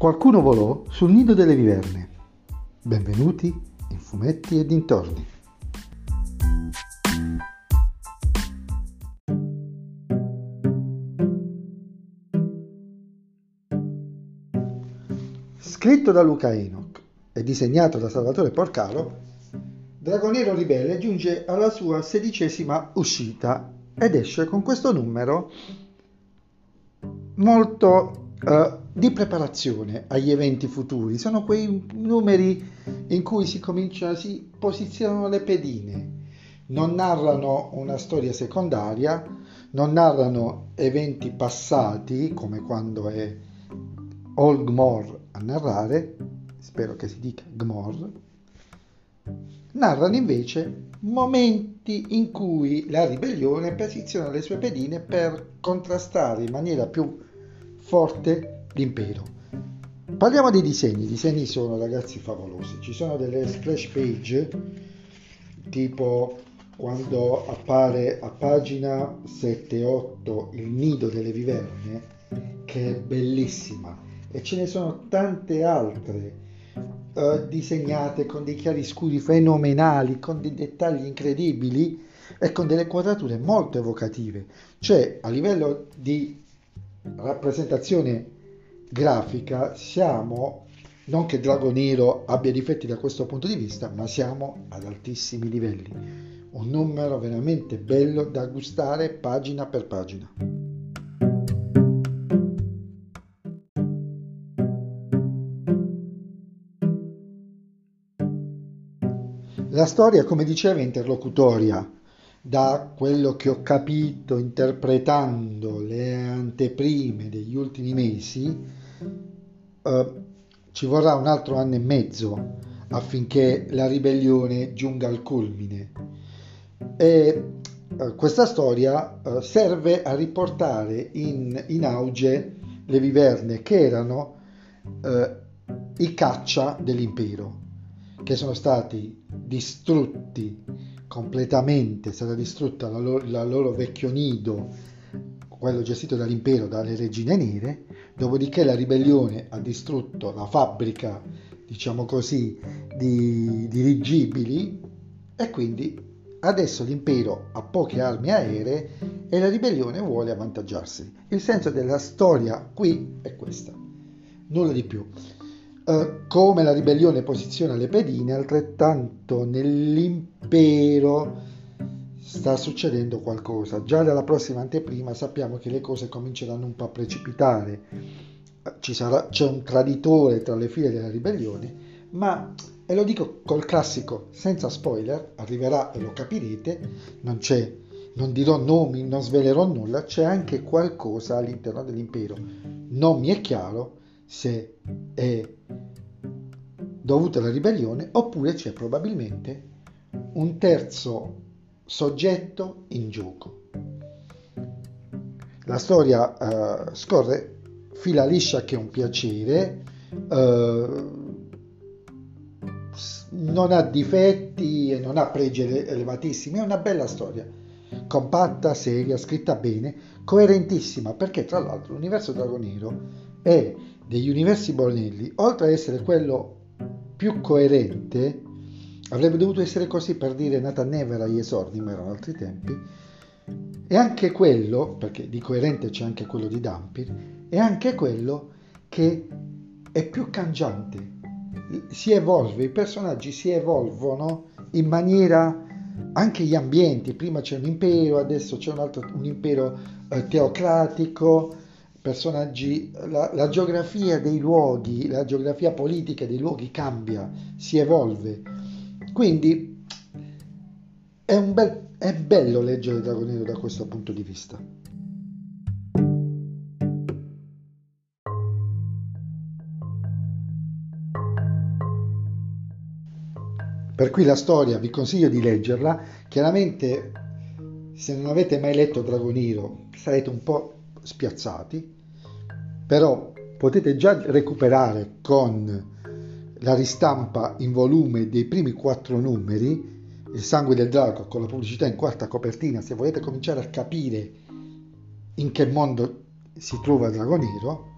Qualcuno volò sul nido delle viverne. Benvenuti in fumetti e dintorni. Scritto da Luca Enoch e disegnato da Salvatore Porcaro, Dragonero Ribelle giunge alla sua sedicesima uscita ed esce con questo numero molto uh, di preparazione agli eventi futuri. Sono quei numeri in cui si comincia, si posizionano le pedine, non narrano una storia secondaria, non narrano eventi passati come quando è Old Gmor a narrare, spero che si dica Gmor, narrano invece momenti in cui la ribellione posiziona le sue pedine per contrastare in maniera più forte l'impero. Parliamo dei disegni, i disegni sono ragazzi favolosi, ci sono delle splash page tipo quando appare a pagina 7-8 il nido delle viverne che è bellissima e ce ne sono tante altre uh, disegnate con dei chiaroscuri fenomenali, con dei dettagli incredibili e con delle quadrature molto evocative. Cioè a livello di rappresentazione grafica siamo, non che Dragonero abbia difetti da questo punto di vista, ma siamo ad altissimi livelli. Un numero veramente bello da gustare pagina per pagina. La storia, come dicevo, è interlocutoria da quello che ho capito interpretando le anteprime degli ultimi mesi, eh, ci vorrà un altro anno e mezzo affinché la ribellione giunga al culmine. E eh, questa storia eh, serve a riportare in, in, auge le viverne che erano eh, i caccia dell'impero, che sono stati distrutti completamente, è stata distrutta la loro, la loro vecchio nido, quello gestito dall'impero, dalle regine nere, dopodiché la ribellione ha distrutto la fabbrica, diciamo così, di dirigibili e quindi adesso l'impero ha poche armi aeree e la ribellione vuole avvantaggiarsi. Il senso della storia qui è questa, nulla di più. Eh, come la ribellione posiziona le pedine, altrettanto nell'impero sta succedendo qualcosa. Già dalla prossima anteprima sappiamo che le cose cominceranno un po' a precipitare. Ci sarà, c'è un traditore tra le file della ribellione, ma, e lo dico col classico, senza spoiler, arriverà e lo capirete, non c'è non dirò nomi, non svelerò nulla, c'è anche qualcosa all'interno dell'impero. Non mi è chiaro se è dovuta alla ribellione oppure c'è probabilmente un terzo soggetto in gioco. La storia uh, scorre fila liscia che è un piacere, uh, non ha difetti e non ha pregi elevatissimi, è una bella storia, compatta, seria, scritta bene, coerentissima, perché tra l'altro l'universo Dragonero è degli universi Bornelli, oltre ad essere quello più coerente, avrebbe dovuto essere così per dire nata Never agli esordi, ma erano altri tempi, e anche quello, perché di coerente c'è anche quello di Dampir, è anche quello che è più cangiante, si evolve, i personaggi si evolvono in maniera anche gli ambienti, prima c'è un impero, adesso c'è un altro un impero eh, teocratico, personaggi, la, la, geografia dei luoghi, la geografia politica dei luoghi cambia, si evolve. Quindi è, bel, è bello leggere Dragonero da questo punto di vista. Per cui la storia vi consiglio di leggerla. Chiaramente, se non avete mai letto Dragonero, sarete un po' spiazzati, però potete già recuperare con la ristampa in volume dei primi quattro numeri, Il sangue del drago con la pubblicità in quarta copertina, se volete cominciare a capire in che mondo si trova Dragonero,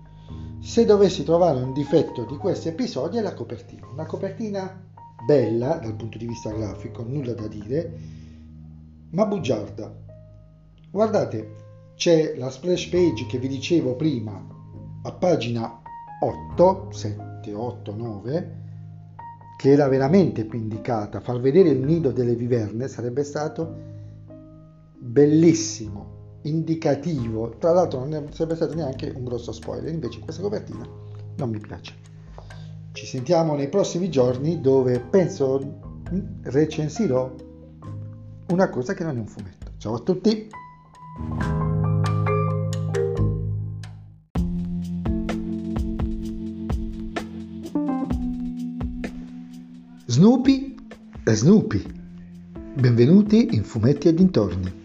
Se dovessi trovare un difetto di questi episodi è la copertina. Una copertina bella dal punto di vista grafico, nulla da dire, ma bugiarda. Guardate, c'è la splash page che vi dicevo prima a pagina 8, 7, 8, 9, che era veramente più indicata. Far vedere il nido delle viverne sarebbe stato bellissimo, indicativo. Tra l'altro non sarebbe stato neanche un grosso spoiler, invece questa copertina non mi piace. Ci sentiamo nei prossimi giorni dove penso recensirò una cosa che non è un fumetto. Ciao a tutti! Snoopy e Snoopy. Benvenuti in Fumetti e dintorni.